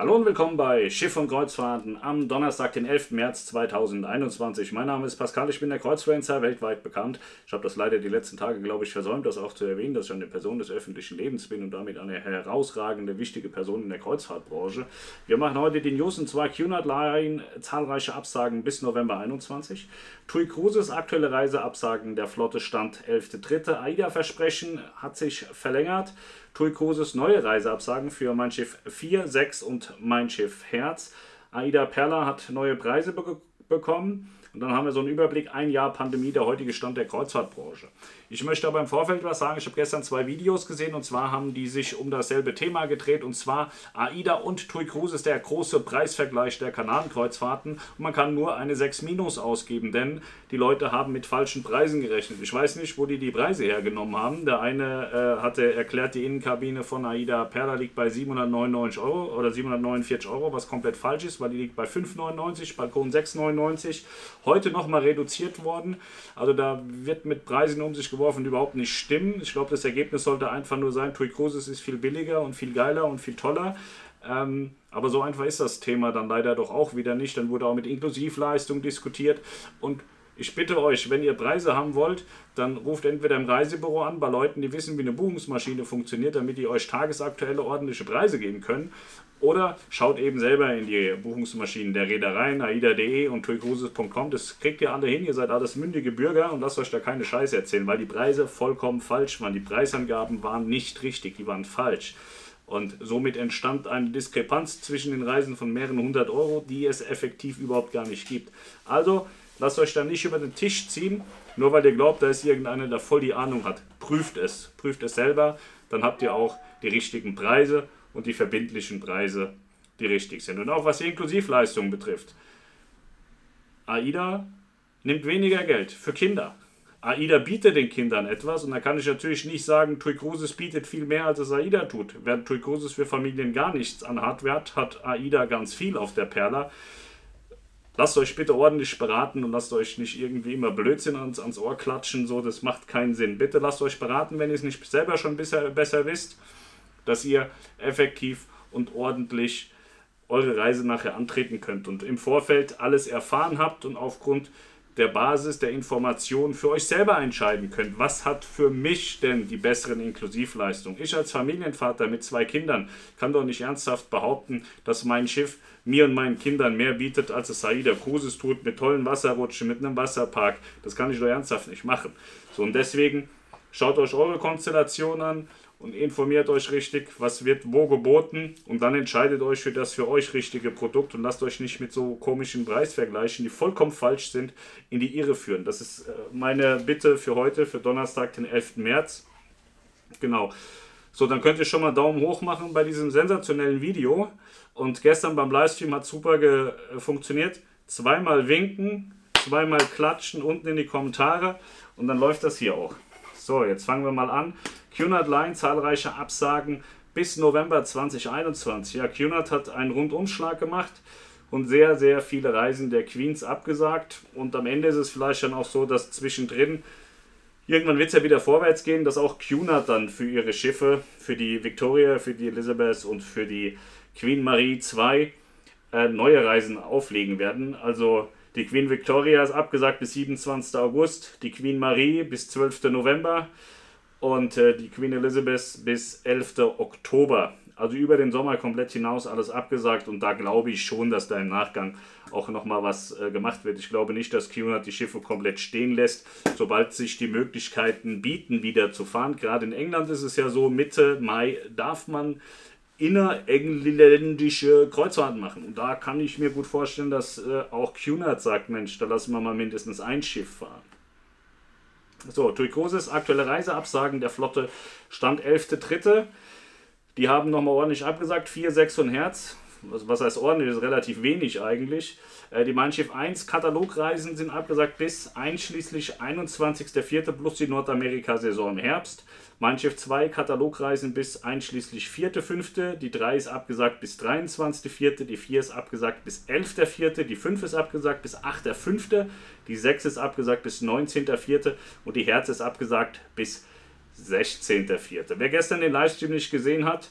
Hallo und willkommen bei Schiff und Kreuzfahrten am Donnerstag, den 11. März 2021. Mein Name ist Pascal, ich bin der Kreuzfluencer, weltweit bekannt. Ich habe das leider die letzten Tage, glaube ich, versäumt, das auch zu erwähnen, dass ich eine Person des öffentlichen Lebens bin und damit eine herausragende, wichtige Person in der Kreuzfahrtbranche. Wir machen heute die News und zwar Cunard Line, zahlreiche Absagen bis November 21. TUI Cruises, aktuelle Reiseabsagen der Flotte Stand 11.3. AIDA-Versprechen hat sich verlängert. TUI Cruises neue Reiseabsagen für Mein Schiff 4, 6 und Mein Schiff Herz. Aida Perla hat neue Preise be bekommen. Und dann haben wir so einen Überblick, ein Jahr Pandemie, der heutige Stand der Kreuzfahrtbranche. Ich möchte aber im Vorfeld was sagen. Ich habe gestern zwei Videos gesehen und zwar haben die sich um dasselbe Thema gedreht und zwar AIDA und TUI Cruises, der große Preisvergleich der Kanarenkreuzfahrten. Und man kann nur eine 6 Minus ausgeben, denn die Leute haben mit falschen Preisen gerechnet. Ich weiß nicht, wo die die Preise hergenommen haben. Der eine äh, hatte erklärt, die Innenkabine von AIDA Perla liegt bei 799 Euro oder 749 Euro, was komplett falsch ist, weil die liegt bei 599, Balkon 699. Heute nochmal reduziert worden. Also da wird mit Preisen um sich geworfen vorgeworfen, überhaupt nicht stimmen. Ich glaube, das Ergebnis sollte einfach nur sein, Tui Cruises ist viel billiger und viel geiler und viel toller. Ähm, aber so einfach ist das Thema dann leider doch auch wieder nicht. Dann wurde auch mit Inklusivleistung diskutiert und ich bitte euch, wenn ihr Preise haben wollt, dann ruft entweder im Reisebüro an, bei Leuten, die wissen, wie eine Buchungsmaschine funktioniert, damit die euch tagesaktuelle ordentliche Preise geben können. Oder schaut eben selber in die Buchungsmaschinen der Reedereien, aida.de und tuicruises.com. Das kriegt ihr alle hin. Ihr seid alles mündige Bürger und lasst euch da keine Scheiße erzählen, weil die Preise vollkommen falsch waren. Die Preisangaben waren nicht richtig, die waren falsch. Und somit entstand eine Diskrepanz zwischen den Reisen von mehreren hundert Euro, die es effektiv überhaupt gar nicht gibt. Also Lasst euch da nicht über den Tisch ziehen, nur weil ihr glaubt, da ist irgendeiner, der voll die Ahnung hat. Prüft es. Prüft es selber. Dann habt ihr auch die richtigen Preise und die verbindlichen Preise, die richtig sind. Und auch was die Inklusivleistung betrifft. AIDA nimmt weniger Geld für Kinder. AIDA bietet den Kindern etwas und da kann ich natürlich nicht sagen, TUI Cruises bietet viel mehr, als es AIDA tut. Während TUI Cruises für Familien gar nichts an Hardware hat, hat AIDA ganz viel auf der Perla. Lasst euch bitte ordentlich beraten und lasst euch nicht irgendwie immer Blödsinn ans, ans Ohr klatschen, so, das macht keinen Sinn. Bitte lasst euch beraten, wenn ihr es nicht selber schon besser, besser wisst, dass ihr effektiv und ordentlich eure Reise nachher antreten könnt und im Vorfeld alles erfahren habt und aufgrund der Basis der Informationen für euch selber entscheiden könnt. Was hat für mich denn die besseren Inklusivleistungen? Ich als Familienvater mit zwei Kindern kann doch nicht ernsthaft behaupten, dass mein Schiff mir und meinen Kindern mehr bietet, als es Saida Cruises tut, mit tollen Wasserrutschen, mit einem Wasserpark. Das kann ich doch ernsthaft nicht machen. So und deswegen schaut euch eure Konstellation an und informiert euch richtig, was wird wo geboten und dann entscheidet euch für das für euch richtige Produkt und lasst euch nicht mit so komischen Preisvergleichen, die vollkommen falsch sind, in die Irre führen. Das ist äh, meine Bitte für heute, für Donnerstag, den 11. März. Genau. So, dann könnt ihr schon mal Daumen hoch machen bei diesem sensationellen Video. Und gestern beim Livestream hat super äh, funktioniert. Zweimal winken, zweimal klatschen unten in die Kommentare und dann läuft das hier auch. So, jetzt fangen wir mal an. Cunard Line, zahlreiche Absagen bis November 2021. Ja, Cunard hat einen Rundumschlag gemacht und sehr, sehr viele Reisen der Queens abgesagt. Und am Ende ist es vielleicht dann auch so, dass zwischendrin irgendwann wird es ja wieder vorwärts gehen, dass auch Cunard dann für ihre Schiffe, für die Victoria, für die Elizabeth und für die Queen Marie II äh, neue Reisen auflegen werden. Also die Queen Victoria ist abgesagt bis 27. August, die Queen Marie bis 12. November und äh, die Queen Elizabeth bis 11. Oktober. Also über den Sommer komplett hinaus alles abgesagt und da glaube ich schon, dass da im Nachgang auch nochmal was äh, gemacht wird. Ich glaube nicht, dass Cunard die Schiffe komplett stehen lässt, sobald sich die Möglichkeiten bieten, wieder zu fahren. Gerade in England ist es ja so, Mitte Mai darf man innerengländische Kreuzfahrten machen. Und da kann ich mir gut vorstellen, dass äh, auch Cunard sagt, Mensch, da lassen wir mal mindestens ein Schiff fahren. So, Turkosis, aktuelle Reiseabsagen der Flotte, Stand 11.3. Die haben nochmal ordentlich abgesagt, 4, 6 und Herz. Was, was heißt ordentlich? Ist relativ wenig eigentlich. Äh, die Mein Schiff 1 Katalogreisen sind abgesagt bis einschließlich 21.04. plus die Nordamerika-Saison im Herbst. Mein Schiff 2 Katalogreisen bis einschließlich 4.5. Die 3 ist abgesagt bis 23.04. Die 4 ist abgesagt bis 11.04. Die 5 ist abgesagt bis 8.05. Die 6 ist abgesagt bis 19.04. Und die Herz ist abgesagt bis 16.04. Wer gestern den Livestream nicht gesehen hat,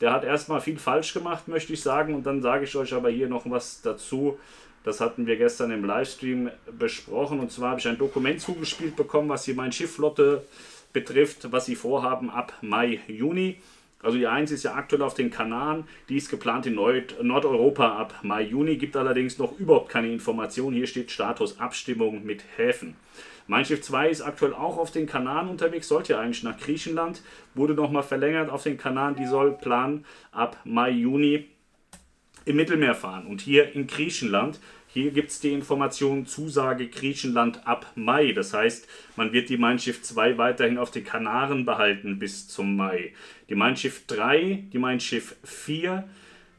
Der hat erstmal viel falsch gemacht, möchte ich sagen. Und dann sage ich euch aber hier noch was dazu. Das hatten wir gestern im Livestream besprochen. Und zwar habe ich ein Dokument zugespielt bekommen, was hier mein Schifflotte betrifft, was sie vorhaben ab Mai, Juni. Also die 1 ist ja aktuell auf den Kanaren, die ist geplant in Nord Nordeuropa ab Mai, Juni, gibt allerdings noch überhaupt keine Information. Hier steht Status Abstimmung mit Häfen. Mein Schiff 2 ist aktuell auch auf den Kanaren unterwegs, sollte ja eigentlich nach Griechenland, wurde nochmal verlängert auf den Kanaren, die soll planen ab Mai, Juni im Mittelmeer fahren. Und hier in Griechenland hier gibt es die Information Zusage Griechenland ab Mai. Das heißt, man wird die Mein Schiff 2 weiterhin auf den Kanaren behalten bis zum Mai. Die Mein Schiff 3, die Mein Schiff 4,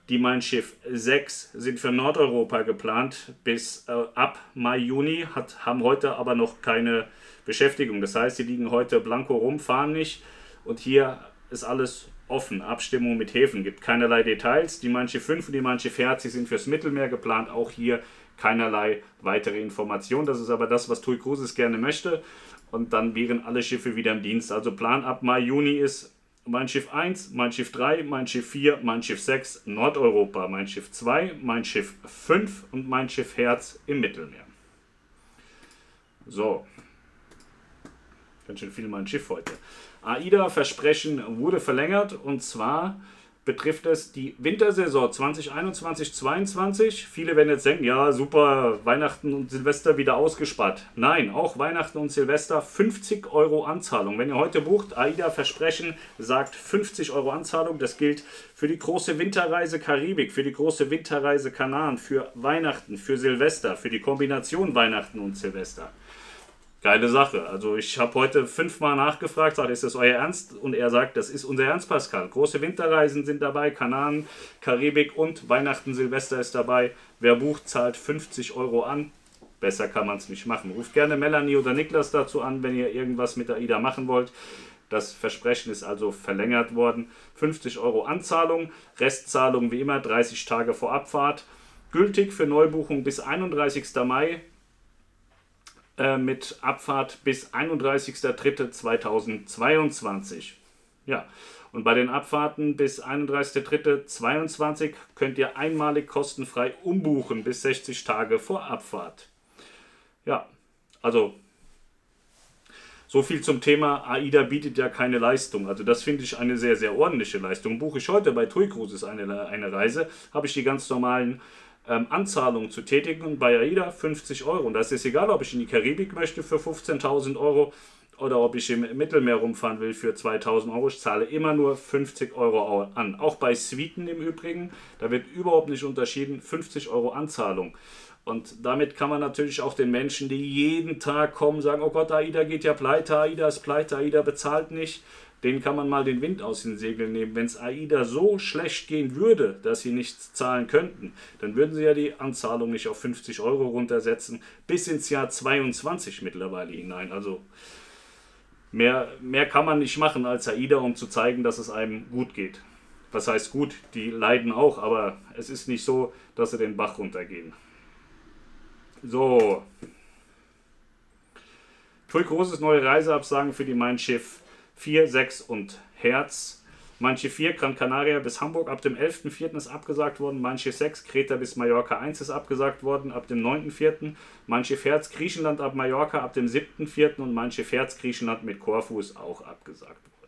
die Mein Schiff 6 sind für Nordeuropa geplant bis äh, ab Mai, Juni, hat, haben heute aber noch keine Beschäftigung. Das heißt, sie liegen heute blanko rum, fahren nicht und hier ist alles offen. Abstimmung mit Häfen gibt keinerlei Details. Die Manche 5 und die Manche Ferzi sind fürs Mittelmeer geplant. Auch hier keinerlei weitere Informationen. Das ist aber das, was TUI Cruises gerne möchte. Und dann wären alle Schiffe wieder im Dienst. Also Plan ab Mai, Juni ist mein Schiff 1, mein Schiff 3, mein Schiff 4, mein Schiff 6 Nordeuropa, mein Schiff 2, mein Schiff 5 und mein Schiff Herz im Mittelmeer. So. Ganz schön viel mein Schiff heute. AIDA-Versprechen wurde verlängert und zwar betrifft es die Wintersaison 2021-22. Viele werden jetzt denken, ja super, Weihnachten und Silvester wieder ausgespart. Nein, auch Weihnachten und Silvester 50 Euro Anzahlung. Wenn ihr heute bucht, AIDA Versprechen sagt 50 Euro Anzahlung. Das gilt für die große Winterreise Karibik, für die große Winterreise Kanaren, für Weihnachten, für Silvester, für die Kombination Weihnachten und Silvester geile Sache. Also ich habe heute fünfmal nachgefragt, sagt, ist das euer Ernst? Und er sagt, das ist unser Ernst, Pascal. Große Winterreisen sind dabei, Kanaren, Karibik und Weihnachten, Silvester ist dabei. Wer bucht, zahlt 50 Euro an. Besser kann man es nicht machen. Ruft gerne Melanie oder Niklas dazu an, wenn ihr irgendwas mit AIDA machen wollt. Das Versprechen ist also verlängert worden. 50 Euro Anzahlung, Restzahlung wie immer 30 Tage vor Abfahrt. Gültig für Neubuchung bis 31. Mai äh, mit Abfahrt bis 31.03.2022. Ja, und bei den Abfahrten bis 31.03.2022 könnt ihr einmalig kostenfrei umbuchen bis 60 Tage vor Abfahrt. Ja, also so viel zum Thema AIDA bietet ja keine Leistung. Also das finde ich eine sehr, sehr ordentliche Leistung. Buche ich heute bei TUI Cruises eine, eine Reise, habe ich die ganz normalen ähm, Anzahlungen zu tätigen bei AIDA 50 Euro. Und das ist egal, ob ich in die Karibik möchte für 15.000 Euro oder ob ich im Mittelmeer rumfahren will für 2000 Euro. Ich zahle immer nur 50 Euro an. Auch bei Suiten im Übrigen, da wird überhaupt nicht unterschieden, 50 Euro Anzahlung. Und damit kann man natürlich auch den Menschen, die jeden Tag kommen, sagen, oh Gott, AIDA geht ja pleite, AIDA ist pleite, AIDA bezahlt nicht denen kann man mal den Wind aus den Segeln nehmen. Wenn es AIDA so schlecht gehen würde, dass sie nichts zahlen könnten, dann würden sie ja die Anzahlung nicht auf 50 Euro runtersetzen, bis ins Jahr 22 mittlerweile hinein. Also mehr, mehr kann man nicht machen als AIDA, um zu zeigen, dass es einem gut geht. Was heißt gut? Die leiden auch, aber es ist nicht so, dass sie den Bach runtergehen. So. Voll großes neue Reiseabsagen für die Mein Schiff 4, 6 und Herz. Manche 4, Gran Canaria bis Hamburg ab dem 11.04. ist abgesagt worden. Manche 6, Kreta bis Mallorca 1 ist abgesagt worden ab dem 9.04. Manche Herz, Griechenland ab Mallorca ab dem 7.04. und manche Herz, Griechenland mit Korfu ist auch abgesagt worden.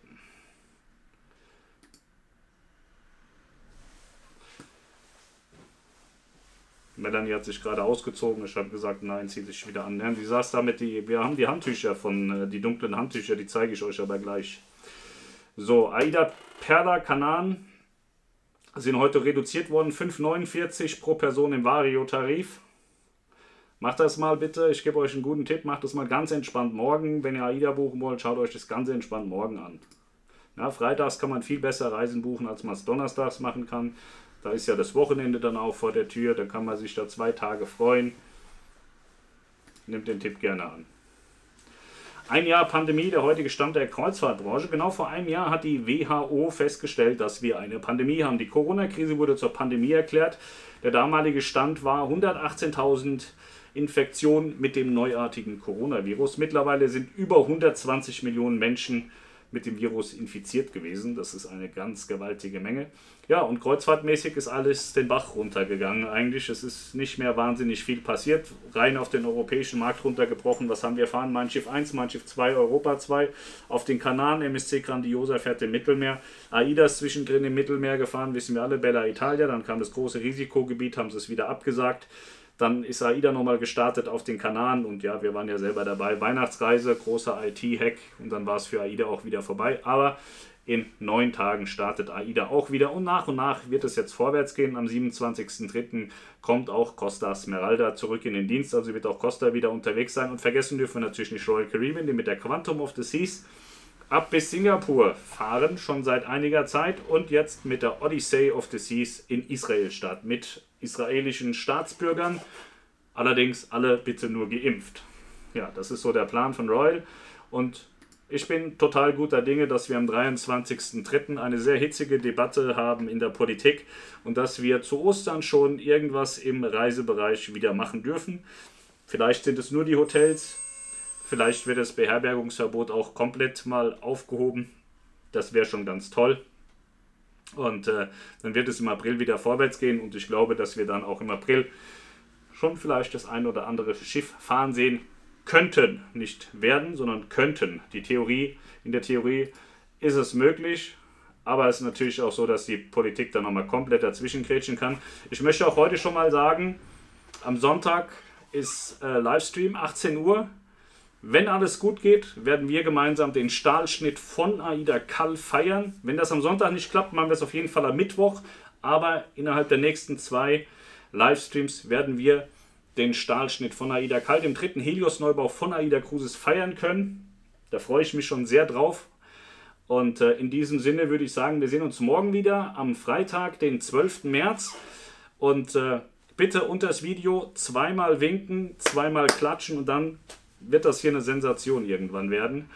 Melanie hat sich gerade ausgezogen. Ich habe gesagt, nein, zieh sich wieder an. Sie saß damit, die, wir haben die Handtücher von, äh, die dunklen Handtücher, die zeige ich euch aber gleich. So, Aida Perla Kanan sind heute reduziert worden. 5,49 pro Person im Vario-Tarif. Macht das mal bitte. Ich gebe euch einen guten Tipp. Macht das mal ganz entspannt morgen. Wenn ihr AIDA buchen wollt, schaut euch das ganz entspannt morgen an. Ja, freitags kann man viel besser Reisen buchen, als man es donnerstags machen kann. Da ist ja das Wochenende dann auch vor der Tür, da kann man sich da zwei Tage freuen. Nimmt den Tipp gerne an. Ein Jahr Pandemie, der heutige Stand der Kreuzfahrtbranche. Genau vor einem Jahr hat die WHO festgestellt, dass wir eine Pandemie haben. Die Corona-Krise wurde zur Pandemie erklärt. Der damalige Stand war 118.000 Infektionen mit dem neuartigen Coronavirus. Mittlerweile sind über 120 Millionen Menschen mit dem Virus infiziert gewesen. Das ist eine ganz gewaltige Menge. Ja, und kreuzfahrtmäßig ist alles den Bach runtergegangen eigentlich. Es ist nicht mehr wahnsinnig viel passiert. Rein auf den europäischen Markt runtergebrochen. Was haben wir fahren? Mein Schiff 1, Mein Schiff 2, Europa 2. Auf den Kanaren, MSC Grandiosa fährt im Mittelmeer. AIDA ist zwischendrin im Mittelmeer gefahren, wissen wir alle. Bella Italia, dann kam das große Risikogebiet, haben sie es wieder abgesagt. Dann ist AIDA nochmal gestartet auf den Kanaren und ja, wir waren ja selber dabei. Weihnachtsreise, großer IT-Hack und dann war es für AIDA auch wieder vorbei. Aber in neun Tagen startet AIDA auch wieder und nach und nach wird es jetzt vorwärts gehen. Am 27.03. kommt auch Costa Smeralda zurück in den Dienst, also wird auch Costa wieder unterwegs sein. Und vergessen dürfen wir natürlich nicht Royal Caribbean, die mit der Quantum of the Seas ab bis Singapur fahren, schon seit einiger Zeit und jetzt mit der Odyssey of the Seas in Israel statt, mit israelischen Staatsbürgern, allerdings alle bitte nur geimpft. Ja, das ist so der Plan von Royal und ich bin total guter Dinge, dass wir am 23.03. eine sehr hitzige Debatte haben in der Politik und dass wir zu Ostern schon irgendwas im Reisebereich wieder machen dürfen. Vielleicht sind es nur die Hotels, vielleicht wird das Beherbergungsverbot auch komplett mal aufgehoben. Das wäre schon ganz toll. Und äh, dann wird es im April wieder vorwärts gehen und ich glaube, dass wir dann auch im April schon vielleicht das ein oder andere Schiff fahren sehen könnten, nicht werden, sondern könnten. Die Theorie, in der Theorie ist es möglich, aber es ist natürlich auch so, dass die Politik dann nochmal komplett dazwischen kretschen kann. Ich möchte auch heute schon mal sagen, am Sonntag ist äh, Livestream, 18 Uhr. Wenn alles gut geht, werden wir gemeinsam den Stahlschnitt von Aida Kall feiern. Wenn das am Sonntag nicht klappt, machen wir es auf jeden Fall am Mittwoch. Aber innerhalb der nächsten zwei Livestreams werden wir den Stahlschnitt von Aida Kall, dem dritten Helios-Neubau von Aida Cruises, feiern können. Da freue ich mich schon sehr drauf. Und äh, in diesem Sinne würde ich sagen, wir sehen uns morgen wieder am Freitag, den 12. März. Und äh, bitte unter das Video zweimal winken, zweimal klatschen und dann wird das hier eine Sensation irgendwann werden.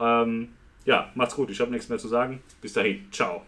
Ähm, ja, macht's gut. Ich habe nichts mehr zu sagen. Bis dahin. Ciao.